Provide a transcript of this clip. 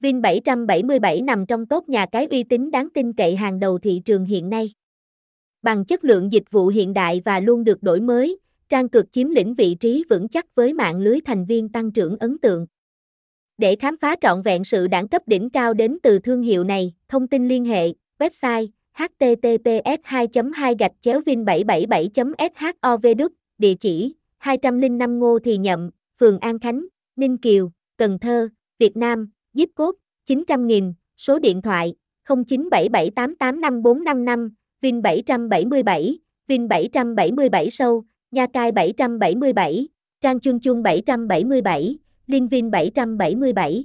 Vin 777 nằm trong top nhà cái uy tín đáng tin cậy hàng đầu thị trường hiện nay. Bằng chất lượng dịch vụ hiện đại và luôn được đổi mới, Trang Cực chiếm lĩnh vị trí vững chắc với mạng lưới thành viên tăng trưởng ấn tượng. Để khám phá trọn vẹn sự đẳng cấp đỉnh cao đến từ thương hiệu này, thông tin liên hệ, website https 2 2 gạch chéo vin 777 shov địa chỉ 205 Ngô Thì Nhậm, phường An Khánh, Ninh Kiều, Cần Thơ, Việt Nam, zip code 900.000, số điện thoại 0977885455, Vin 777, Vin 777 sâu, Nha Cai 777, Trang Chung Chung 777, Linh Vin 777.